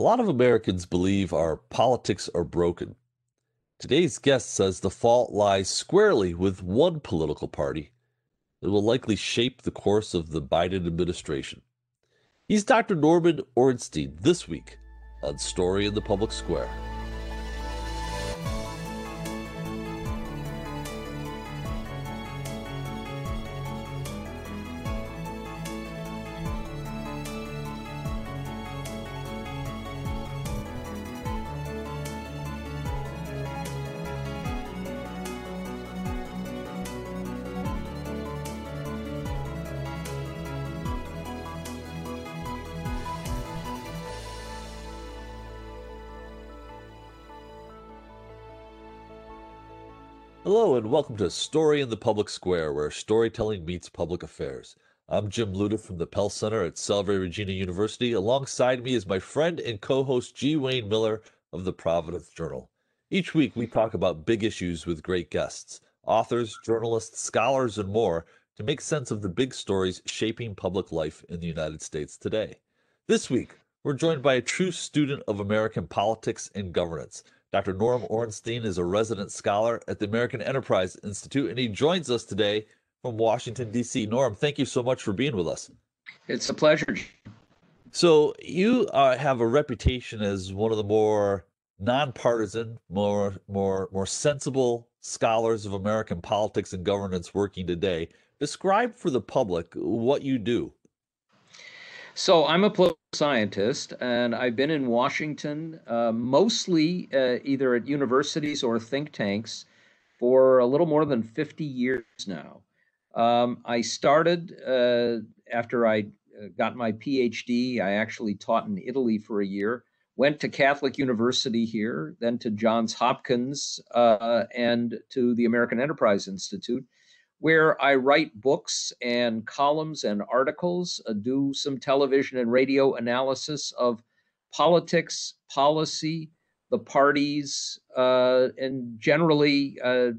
A lot of Americans believe our politics are broken. Today's guest says the fault lies squarely with one political party that will likely shape the course of the Biden administration. He's Dr. Norman Ornstein this week on Story in the Public Square. Welcome to Story in the Public Square, where storytelling meets public affairs. I'm Jim Ludes from the Pell Center at Salve Regina University. Alongside me is my friend and co host G. Wayne Miller of the Providence Journal. Each week, we talk about big issues with great guests authors, journalists, scholars, and more to make sense of the big stories shaping public life in the United States today. This week, we're joined by a true student of American politics and governance. Dr. Norm Ornstein is a resident scholar at the American Enterprise Institute, and he joins us today from Washington, D.C. Norm, thank you so much for being with us. It's a pleasure. So, you uh, have a reputation as one of the more nonpartisan, more, more, more sensible scholars of American politics and governance working today. Describe for the public what you do. So I'm a political scientist, and I've been in Washington uh, mostly uh, either at universities or think tanks for a little more than 50 years now. Um, I started uh, after I uh, got my PhD. I actually taught in Italy for a year. Went to Catholic University here, then to Johns Hopkins, uh, and to the American Enterprise Institute where I write books and columns and articles, uh, do some television and radio analysis of politics, policy, the parties, uh, and generally, uh,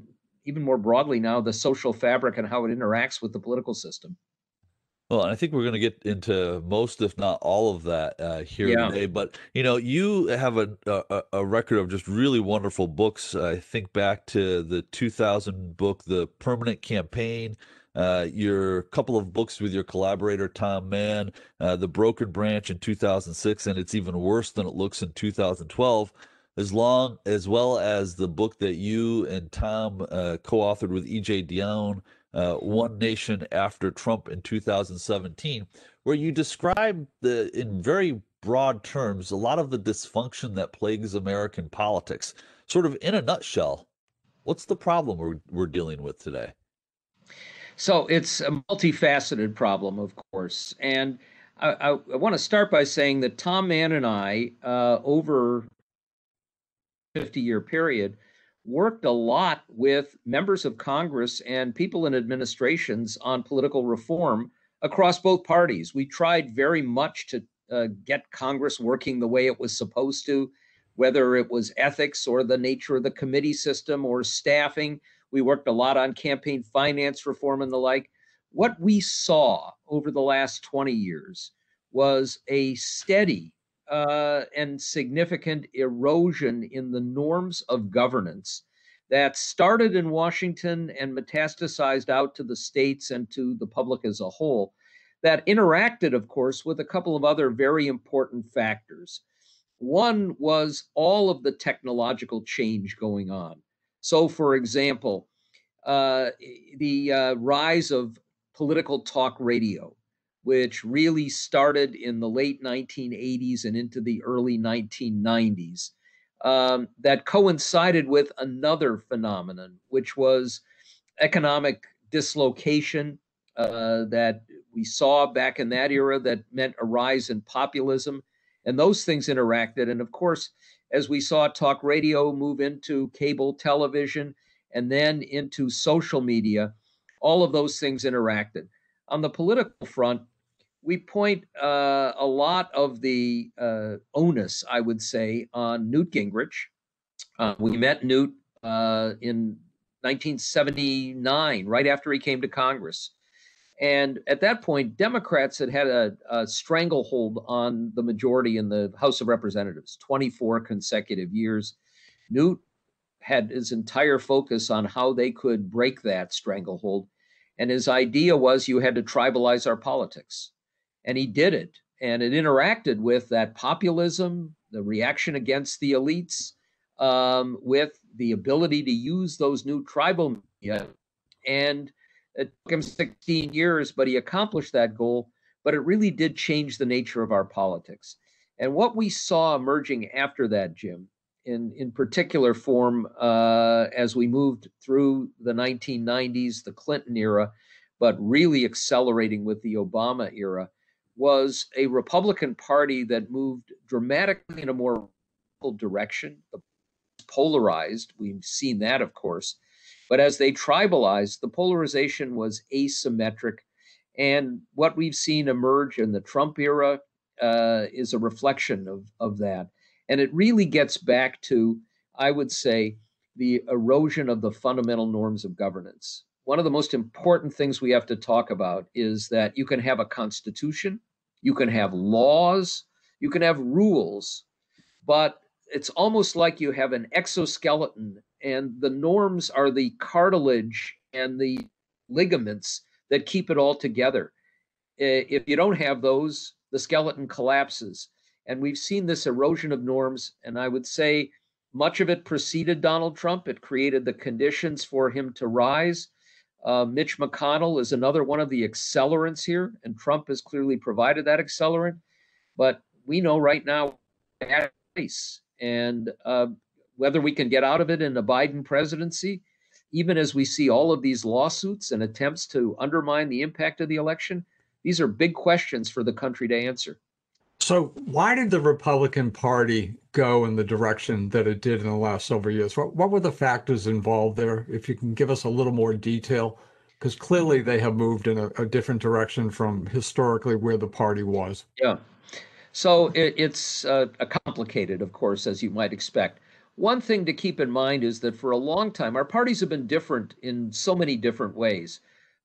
even more broadly now, the social fabric and how it interacts with the political system. Well, I think we're going to get into most, if not all, of that uh, here yeah. today. But you know, you have a, a, a record of just really wonderful books. I think back to the 2000 book, "The Permanent Campaign." Uh, your couple of books with your collaborator Tom Mann, uh, "The Broken Branch" in 2006, and it's even worse than it looks in 2012 as long as well as the book that you and Tom uh, co-authored with EJ Dionne uh, One Nation After Trump in 2017, where you describe the, in very broad terms, a lot of the dysfunction that plagues American politics. Sort of in a nutshell, what's the problem we're, we're dealing with today? So it's a multifaceted problem, of course. And I, I, I want to start by saying that Tom Mann and I, uh, over 50 year period, worked a lot with members of Congress and people in administrations on political reform across both parties. We tried very much to uh, get Congress working the way it was supposed to, whether it was ethics or the nature of the committee system or staffing. We worked a lot on campaign finance reform and the like. What we saw over the last 20 years was a steady uh, and significant erosion in the norms of governance that started in Washington and metastasized out to the states and to the public as a whole, that interacted, of course, with a couple of other very important factors. One was all of the technological change going on. So, for example, uh, the uh, rise of political talk radio which really started in the late 1980s and into the early 1990s, um, that coincided with another phenomenon, which was economic dislocation uh, that we saw back in that era that meant a rise in populism. And those things interacted. And of course, as we saw talk radio move into cable television and then into social media, all of those things interacted. On the political front, we point uh, a lot of the uh, onus, I would say, on Newt Gingrich. Uh, we met Newt uh, in 1979, right after he came to Congress. And at that point, Democrats had had a, a, stranglehold on the majority in the House of Representatives 24 consecutive years. Newt had his entire focus on how they could break that stranglehold. And his idea was you had to tribalize our politics. And he did it. And it interacted with that populism, the reaction against the elites, um, with the ability to use those new tribal media. And it took him 16 years, but he accomplished that goal. But it really did change the nature of our politics. And what we saw emerging after that, Jim, in, in particular form uh, as we moved through the 1990s, the Clinton era, but really accelerating with the Obama era, was a Republican Party that moved dramatically in a more direction, polarized. We've seen that, of course. But as they tribalized, the polarization was asymmetric. And what we've seen emerge in the Trump era uh, is a reflection of, of that. And it really gets back to, I would say, the erosion of the fundamental norms of governance. One of the most important things we have to talk about is that you can have a constitution, you can have laws, you can have rules, but it's almost like you have an exoskeleton and the norms are the cartilage and the ligaments that keep it all together. If you don't have those, the skeleton collapses. And we've seen this erosion of norms. And I would say much of it preceded Donald Trump. It created the conditions for him to rise. Uh, Mitch McConnell is another one of the accelerants here, and Trump has clearly provided that accelerant. But we know right now, and uh, whether we can get out of it in the Biden presidency, even as we see all of these lawsuits and attempts to undermine the impact of the election, these are big questions for the country to answer. So, why did the Republican Party go in the direction that it did in the last several years? What, what were the factors involved there? If you can give us a little more detail, because clearly they have moved in a, a, different direction from historically where the party was. Yeah. So, it, it's uh, complicated, of course, as you might expect. One thing to keep in mind is that for a long time, our parties have been different in so many different ways.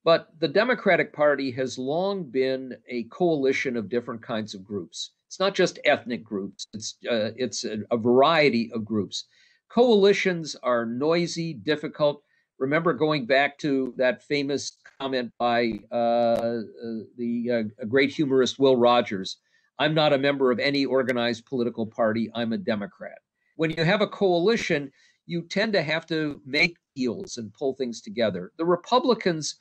But the Democratic Party has long been a coalition of different kinds of groups. It's not just ethnic groups, it's, uh, it's a, a variety of groups. Coalitions are noisy, difficult. Remember going back to that famous comment by uh, uh, the uh, great humorist Will Rogers I'm not a member of any organized political party, I'm a Democrat. When you have a coalition, you tend to have to make deals and pull things together. The Republicans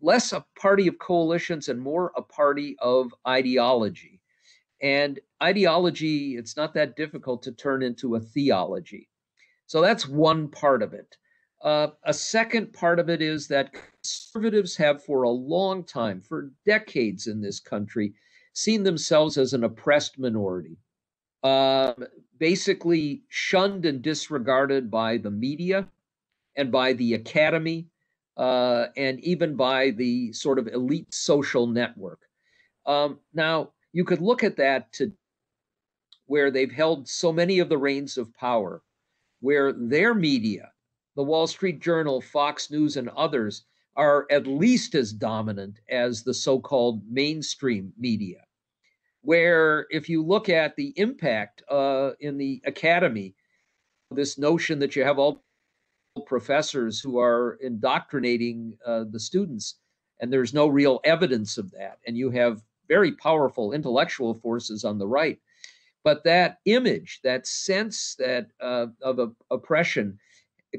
less a party of coalitions and more a party of ideology. And ideology, it's not that difficult to turn into a theology. So that's one part of it. Uh, a second part of it is that conservatives have, for a long time, for decades in this country, seen themselves as an oppressed minority, uh, basically shunned and disregarded by the media and by the academy uh, and even by the sort of elite social network. Um, now, you could look at that to where they've held so many of the reins of power, where their media, the Wall Street Journal, Fox News, and others, are at least as dominant as the so called mainstream media. Where, if you look at the impact uh, in the academy, this notion that you have all professors who are indoctrinating uh, the students, and there's no real evidence of that. And you have very powerful intellectual forces on the right. But that image, that sense that uh, of oppression,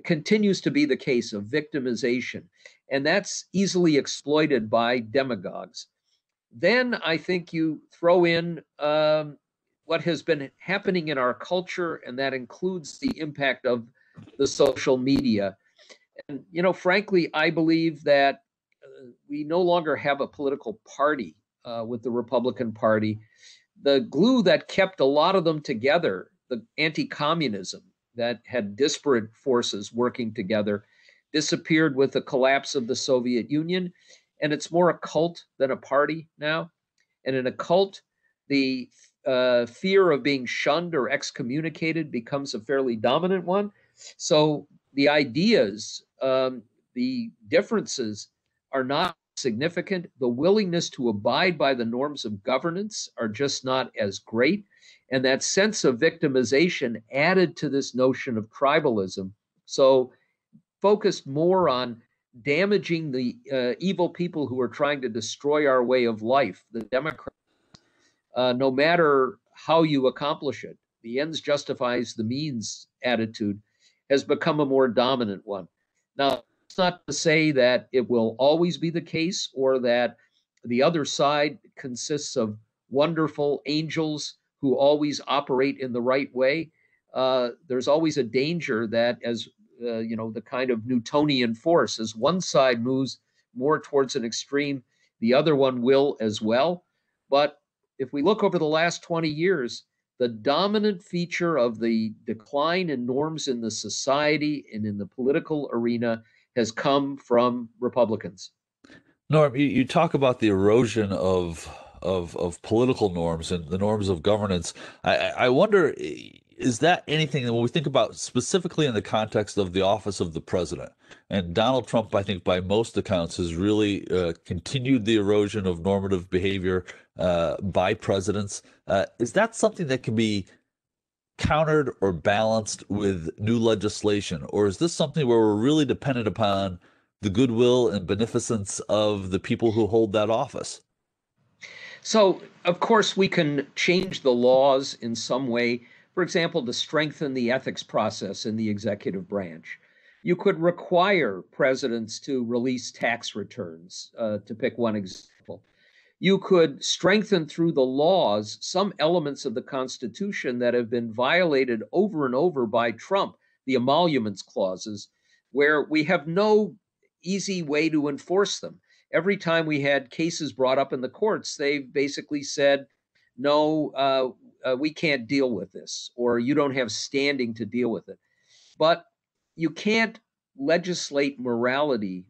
continues to be the case of victimization, and that's easily exploited by demagogues. Then I think you throw in um, what has been happening in our culture, and that includes the impact of the social media. And, you know, frankly, I believe that uh, we no longer have a political party uh, with the Republican Party. The glue that kept a lot of them together, the anti communism that had disparate forces working together, disappeared with the collapse of the Soviet Union. And it's more a cult than a party now. And in a cult, the uh, fear of being shunned or excommunicated becomes a fairly dominant one. So the ideas, um, the differences are not significant. The willingness to abide by the norms of governance are just not as great. And that sense of victimization added to this notion of tribalism. So, focused more on damaging the uh, evil people who are trying to destroy our way of life, the Democrats, uh, no matter how you accomplish it. The ends justifies the means attitude has become a more dominant one. Now, it's not to say that it will always be the case or that the other side consists of wonderful angels who always operate in the right way. Uh, there's always a danger that, as uh, you know, the kind of Newtonian force, as one side moves more towards an extreme, the other one will as well. But if we look over the last 20 years, the dominant feature of the decline in norms in the society and in the political arena has come from Republicans. Norm, you, you talk about the erosion of of of political norms and the norms of governance. I, I wonder is that anything that when we think about specifically in the context of the office of the president and Donald Trump, I think by most accounts has really uh, continued the erosion of normative behavior uh, by presidents. Uh, is that something that can be countered or balanced with new legislation, or is this something where we're really dependent upon the goodwill and beneficence of the people who hold that office? So, of course, we can change the laws in some way for example, to strengthen the ethics process in the executive branch. You could require presidents to release tax returns, uh, to pick one example. You could strengthen through the laws some elements of the Constitution that have been violated over and over by Trump, the emoluments clauses, where we have no easy way to enforce them. Every time we had cases brought up in the courts, they basically said, no, uh, uh, we can't deal with this, or you don't have standing to deal with it. But you can't legislate morality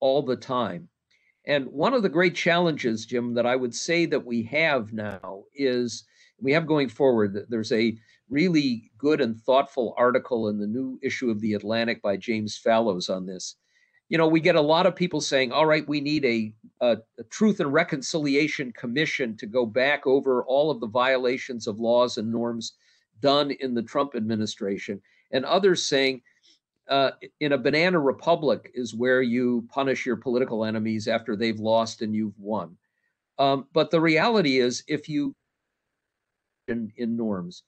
all the time. And one of the great challenges, Jim, that I would say that we have now is we have going forward, there's a really good and thoughtful article in the new issue of The Atlantic by James Fallows on this you know, we get a lot of people saying, all right, we need a, a, a, Truth and Reconciliation Commission to go back over all of the violations of laws and norms done in the Trump administration. And others saying, uh, in a banana republic is where you punish your political enemies after they've lost and you've won. Um, but the reality is, if you in, in norms,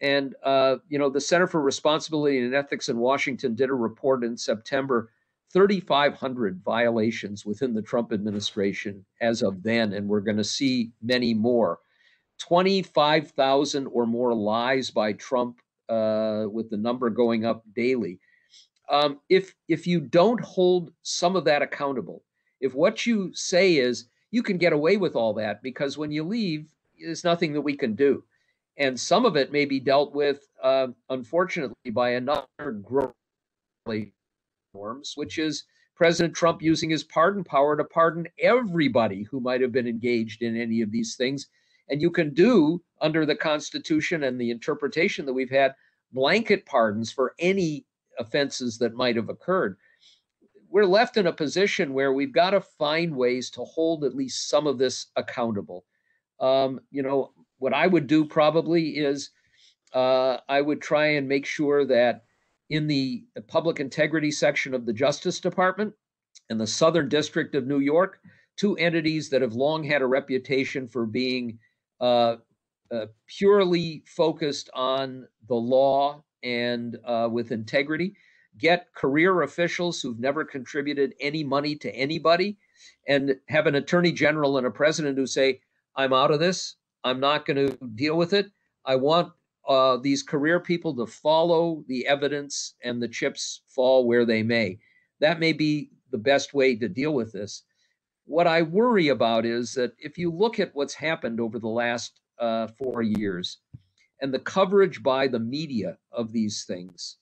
and uh, you know, the Center for Responsibility and Ethics in Washington did a report in September 3,500 violations within the Trump administration as of then, and we're going to see many more. 25,000 or more lies by Trump, uh, with the number going up daily. Um, if if you don't hold some of that accountable, if what you say is you can get away with all that because when you leave, there's nothing that we can do, and some of it may be dealt with, uh, unfortunately, by another growth norms, which is President Trump using his pardon power to pardon everybody who might have been engaged in any of these things. And you can do, under the Constitution and the interpretation that we've had, blanket pardons for any offenses that might have occurred. We're left in a position where we've got to find ways to hold at least some of this accountable. Um, you know, what I would do probably is uh, I would try and make sure that in the public integrity section of the Justice Department and the Southern District of New York, two entities that have long had a reputation for being uh, uh, purely focused on the law and uh, with integrity, get career officials who've never contributed any money to anybody, and have an attorney general and a president who say, I'm out of this. I'm not going to deal with it. I want uh, these career people to follow the evidence and the chips fall where they may. That may be the best way to deal with this. What I worry about is that if you look at what's happened over the last uh, four years and the coverage by the media of these things,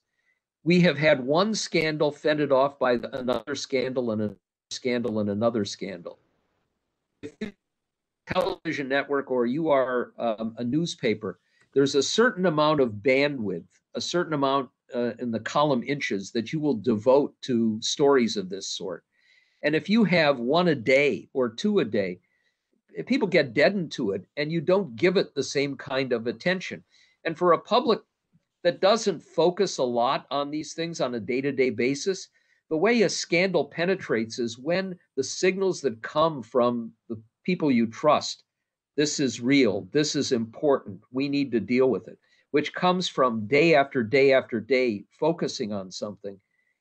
we have had one scandal fended off by another scandal and a scandal and another scandal. If television network or you are um, a newspaper there's a certain amount of bandwidth, a certain amount uh, in the column inches that you will devote to stories of this sort. And if you have one a day or two a day, people get deadened to it and you don't give it the same kind of attention. And for a public that doesn't focus a lot on these things on a day to day basis, the way a scandal penetrates is when the signals that come from the people you trust this is real, this is important, we need to deal with it, which comes from day after day after day focusing on something,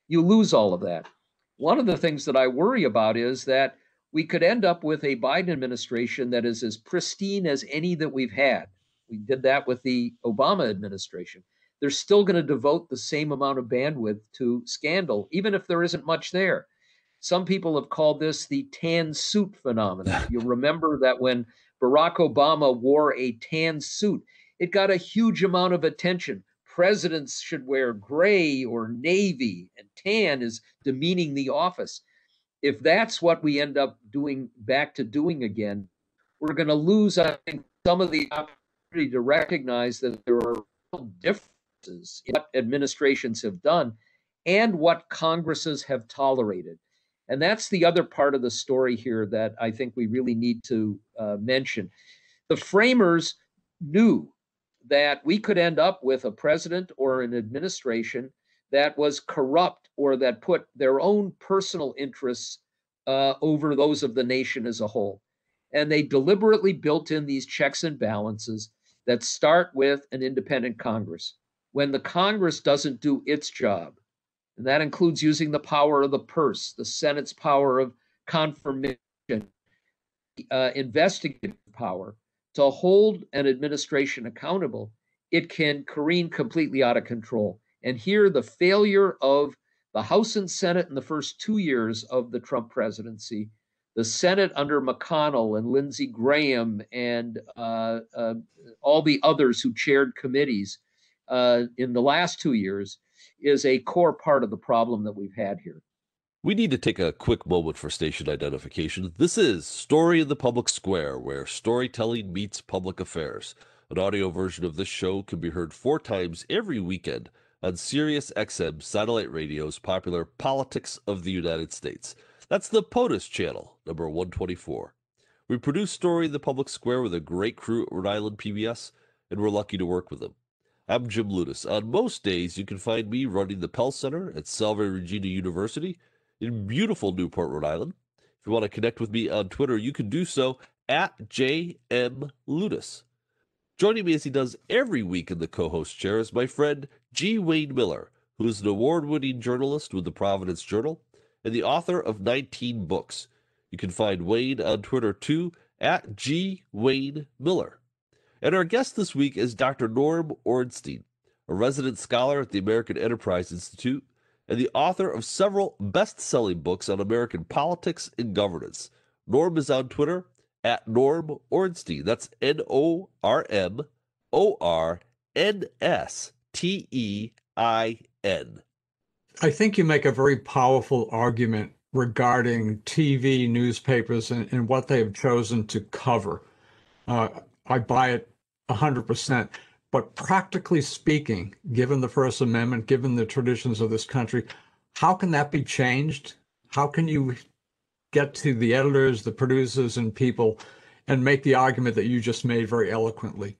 you lose all of that. One of the things that I worry about is that we could end up with a Biden administration that is as pristine as any that we've had. We did that with the Obama administration. They're still going to devote the same amount of bandwidth to scandal, even if there isn't much there. Some people have called this the tan suit phenomenon. You'll remember that when Barack Obama wore a tan suit, it got a huge amount of attention. Presidents should wear gray or navy, and tan is demeaning the office if that's what we end up doing back to doing again, we're going to lose, I think, some of the opportunity to recognize that there are differences in what administrations have done and what Congresses have tolerated. And that's the other part of the story here that I think we really need to uh, mention. The framers knew that we could end up with a president or an administration that was corrupt or that put their own personal interests uh, over those of the nation as a whole. And they deliberately built in these checks and balances that start with an independent Congress. When the Congress doesn't do its job, and that includes using the power of the purse, the Senate's power of confirmation, uh, investigative power to hold an administration accountable, it can careen completely out of control. And here, the failure of the House and Senate in the first two years of the Trump presidency, the Senate under McConnell and Lindsey Graham and uh, uh, all the others who chaired committees uh, in the last two years, is a core part of the problem that we've had here. We need to take a quick moment for station identification. This is Story in the Public Square, where storytelling meets public affairs. An audio version of this show can be heard four times every weekend on Sirius XM satellite radio's popular Politics of the United States. That's the POTUS channel, number 124. We produce Story in the Public Square with a great crew at Rhode Island PBS, and we're lucky to work with them. I'm Jim Ludes. On most days, you can find me running the Pell Center at Salve Regina University in beautiful Newport, Rhode Island. If you want to connect with me on Twitter, you can do so at JM. Joining me as he does every week in the co host chair is my friend G. Wayne Miller, who is an award winning journalist with the Providence Journal and the author of 19 books. You can find Wayne on Twitter too at G. Wayne Miller. And our guest this week is Dr. Norm Ornstein, a resident scholar at the American Enterprise Institute and the author of several best selling books on American politics and governance. Norm is on Twitter at Norm Ornstein. That's N O R M O R N S T E I N. I think you make a very powerful argument regarding TV, newspapers, and, and what they have chosen to cover. Uh, I buy it 100%. But practically speaking, given the First Amendment, given the traditions of this country, how can that be changed? How can you get to the editors, the producers, and people and make the argument that you just made very eloquently?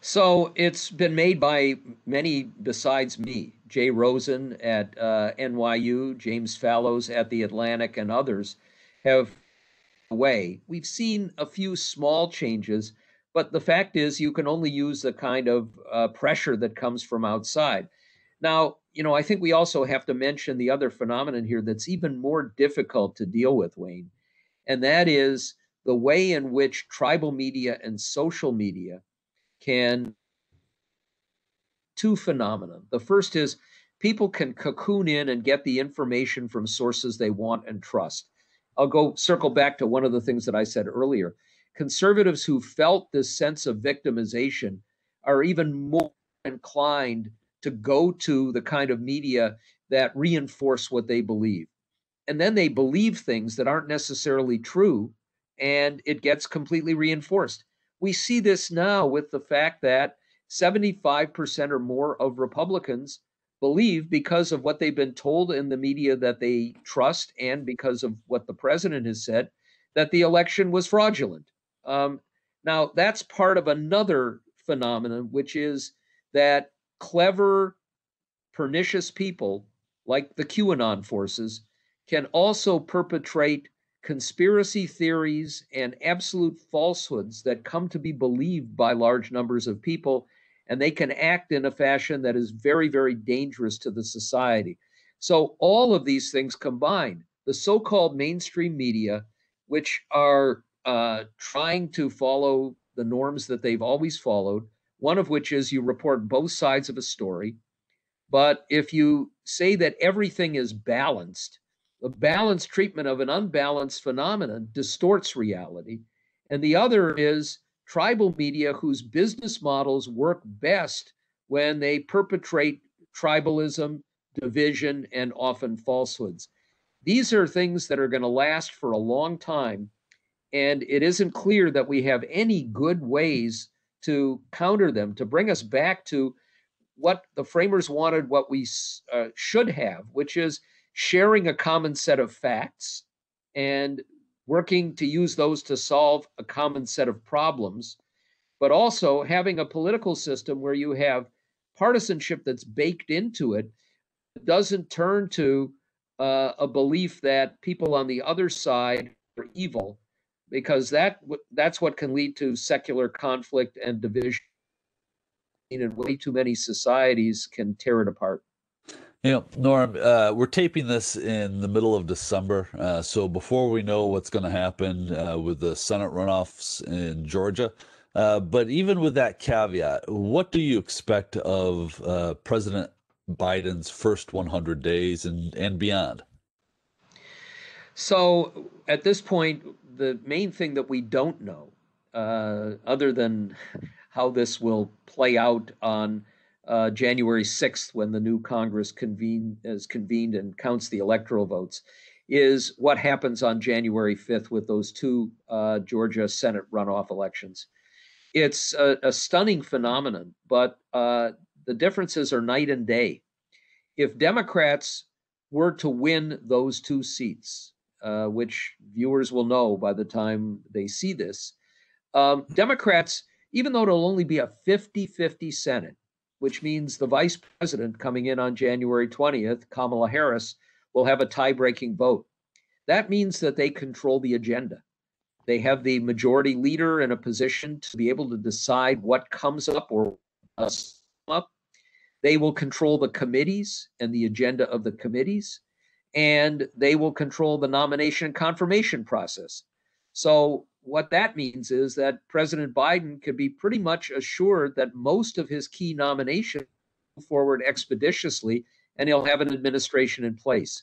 So it's been made by many besides me. Jay Rosen at uh, NYU, James Fallows at the Atlantic, and others have way. We've seen a few small changes, but the fact is, you can only use the kind of uh, pressure that comes from outside. Now, you know, I think we also have to mention the other phenomenon here that's even more difficult to deal with, Wayne, and that is the way in which tribal media and social media can two phenomena. The first is people can cocoon in and get the information from sources they want and trust. I'll go circle back to one of the things that I said earlier. Conservatives who felt this sense of victimization are even more inclined to go to the kind of media that reinforce what they believe. And then they believe things that aren't necessarily true, and it gets completely reinforced. We see this now with the fact that 75% or more of Republicans believe because of what they've been told in the media that they trust and because of what the president has said that the election was fraudulent. Um, now, that's part of another phenomenon, which is that clever, pernicious people like the QAnon forces can also perpetrate conspiracy theories and absolute falsehoods that come to be believed by large numbers of people and they can act in a fashion that is very, very dangerous to the society. So, all of these things combined, the so called mainstream media, which are uh, trying to follow the norms that they've always followed, one of which is you report both sides of a story. But if you say that everything is balanced, the balanced treatment of an unbalanced phenomenon distorts reality. And the other is tribal media whose business models work best when they perpetrate tribalism, division, and often falsehoods. These are things that are going to last for a long time. And it isn't clear that we have any good ways to counter them, to bring us back to what the framers wanted, what we uh, should have, which is sharing a common set of facts and working to use those to solve a common set of problems, but also having a political system where you have partisanship that's baked into it doesn't turn to uh, a belief that people on the other side are evil because that that's what can lead to secular conflict and division and way too many societies can tear it apart you know, Norm, uh, we're taping this in the middle of December. Uh, so before we know what's going to happen uh, with the Senate runoffs in Georgia, uh, but even with that caveat, what do you expect of uh, President Biden's first 100 days and, and beyond? So at this point, the main thing that we don't know, uh, other than how this will play out on uh, January 6th, when the new Congress convene, is convened and counts the electoral votes, is what happens on January 5th with those two uh, Georgia Senate runoff elections. It's a, a stunning phenomenon, but uh, the differences are night and day. If Democrats were to win those two seats, uh, which viewers will know by the time they see this, um, Democrats, even though it'll only be a 50 50 Senate, which means the vice president coming in on January 20th, Kamala Harris, will have a tie breaking vote. That means that they control the agenda. They have the majority leader in a position to be able to decide what comes up or come up. They will control the committees and the agenda of the committees, and they will control the nomination and confirmation process. So what that means is that President Biden could be pretty much assured that most of his key nominations forward expeditiously and he'll have an administration in place.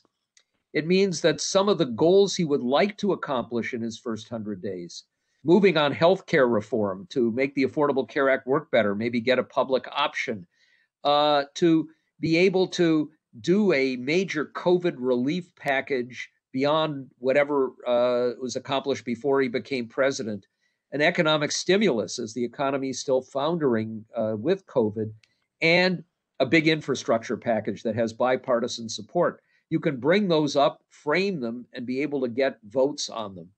It means that some of the goals he would like to accomplish in his first 100 days, moving on health care reform to make the Affordable Care Act work better, maybe get a public option, uh, to be able to do a major COVID relief package beyond whatever uh, was accomplished before he became president, an economic stimulus as the economy is still foundering uh, with COVID, and a big infrastructure package that has bipartisan support. You can bring those up, frame them, and be able to get votes on them.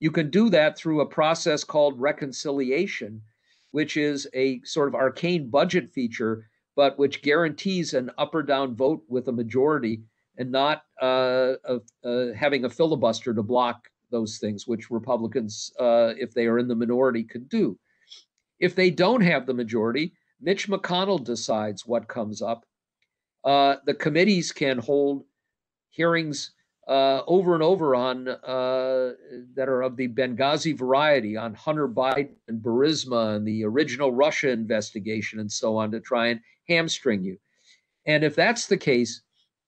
You can do that through a process called reconciliation, which is a sort of arcane budget feature, but which guarantees an up or down vote with a majority and not uh, uh, having a filibuster to block those things, which Republicans, uh, if they are in the minority, could do. If they don't have the majority, Mitch McConnell decides what comes up. Uh, the committees can hold hearings uh, over and over on uh, that are of the Benghazi variety on Hunter Biden and Burisma and the original Russia investigation and so on to try and hamstring you. And if that's the case,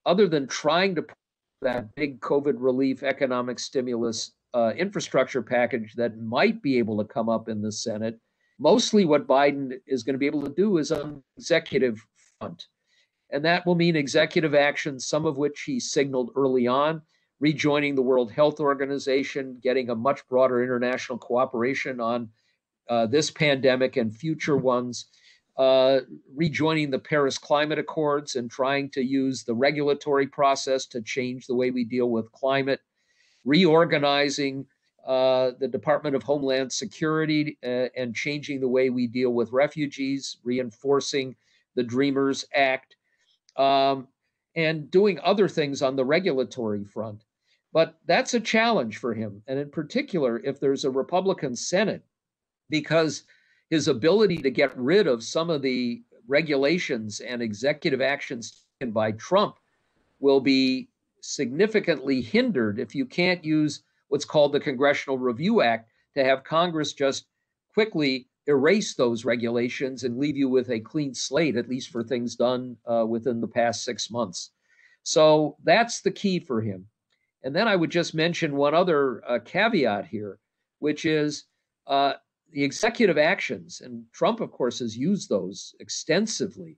other than trying to put that big COVID relief economic stimulus uh, infrastructure package that might be able to come up in the Senate, mostly what Biden is going to be able to do is on executive front. And that will mean executive action, some of which he signaled early on, rejoining the World Health Organization, getting a much broader international cooperation on uh, this pandemic and future ones, uh, rejoining the Paris Climate Accords and trying to use the regulatory process to change the way we deal with climate, reorganizing uh, the Department of Homeland Security uh, and changing the way we deal with refugees, reinforcing the Dreamers Act, um, and doing other things on the regulatory front. But that's a challenge for him. And in particular, if there's a Republican Senate, because his ability to get rid of some of the regulations and executive actions taken by Trump will be significantly hindered if you can't use what's called the Congressional Review Act to have Congress just quickly erase those regulations and leave you with a clean slate, at least for things done uh, within the past six months. So that's the key for him. And then I would just mention one other uh, caveat here, which is uh, the executive actions, and Trump, of course, has used those extensively,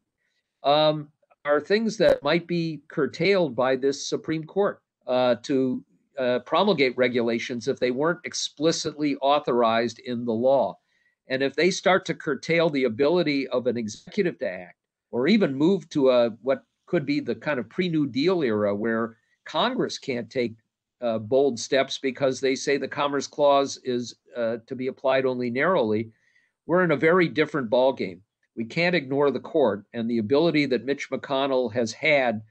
um, are things that might be curtailed by this Supreme Court uh, to uh, promulgate regulations if they weren't explicitly authorized in the law. And if they start to curtail the ability of an executive to act, or even move to a what could be the kind of pre-New Deal era where Congress can't take uh, bold steps because they say the Commerce Clause is uh, to be applied only narrowly, we're in a very different ballgame. We can't ignore the court and the ability that Mitch McConnell has had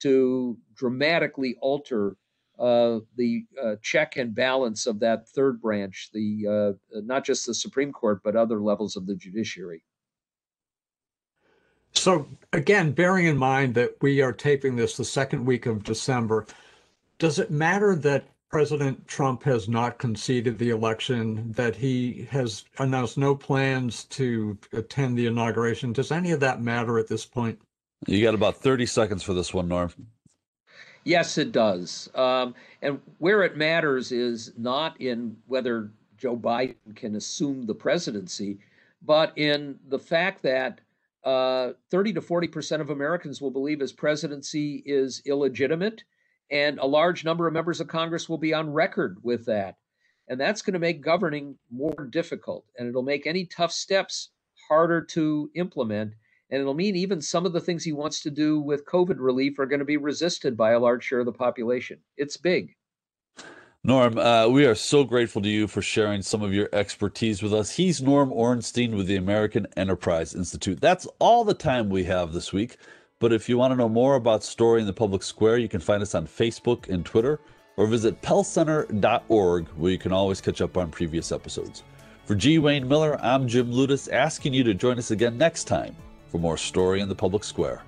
to dramatically alter uh, the uh, check and balance of that third branch, the uh, not just the Supreme Court but other levels of the judiciary. So again, bearing in mind that we are taping this the second week of December, does it matter that President Trump has not conceded the election, that he has announced no plans to attend the inauguration? Does any of that matter at this point? You got about 30 seconds for this one, Norm. Yes, it does. Um, and where it matters is not in whether Joe Biden can assume the presidency, but in the fact that uh, 30 to 40 percent of Americans will believe his presidency is illegitimate and a large number of members of Congress will be on record with that. And that's going to make governing more difficult. And it'll make any tough steps harder to implement. And it'll mean even some of the things he wants to do with COVID relief are going to be resisted by a large share of the population. It's big. Norm, uh, we are so grateful to you for sharing some of your expertise with us. He's Norm Ornstein with the American Enterprise Institute. That's all the time we have this week. But if you want to know more about Story in the Public Square, you can find us on Facebook and Twitter, or visit pellcenter.org, where you can always catch up on previous episodes. For G. Wayne Miller, I'm Jim Ludes, asking you to join us again next time for more Story in the Public Square.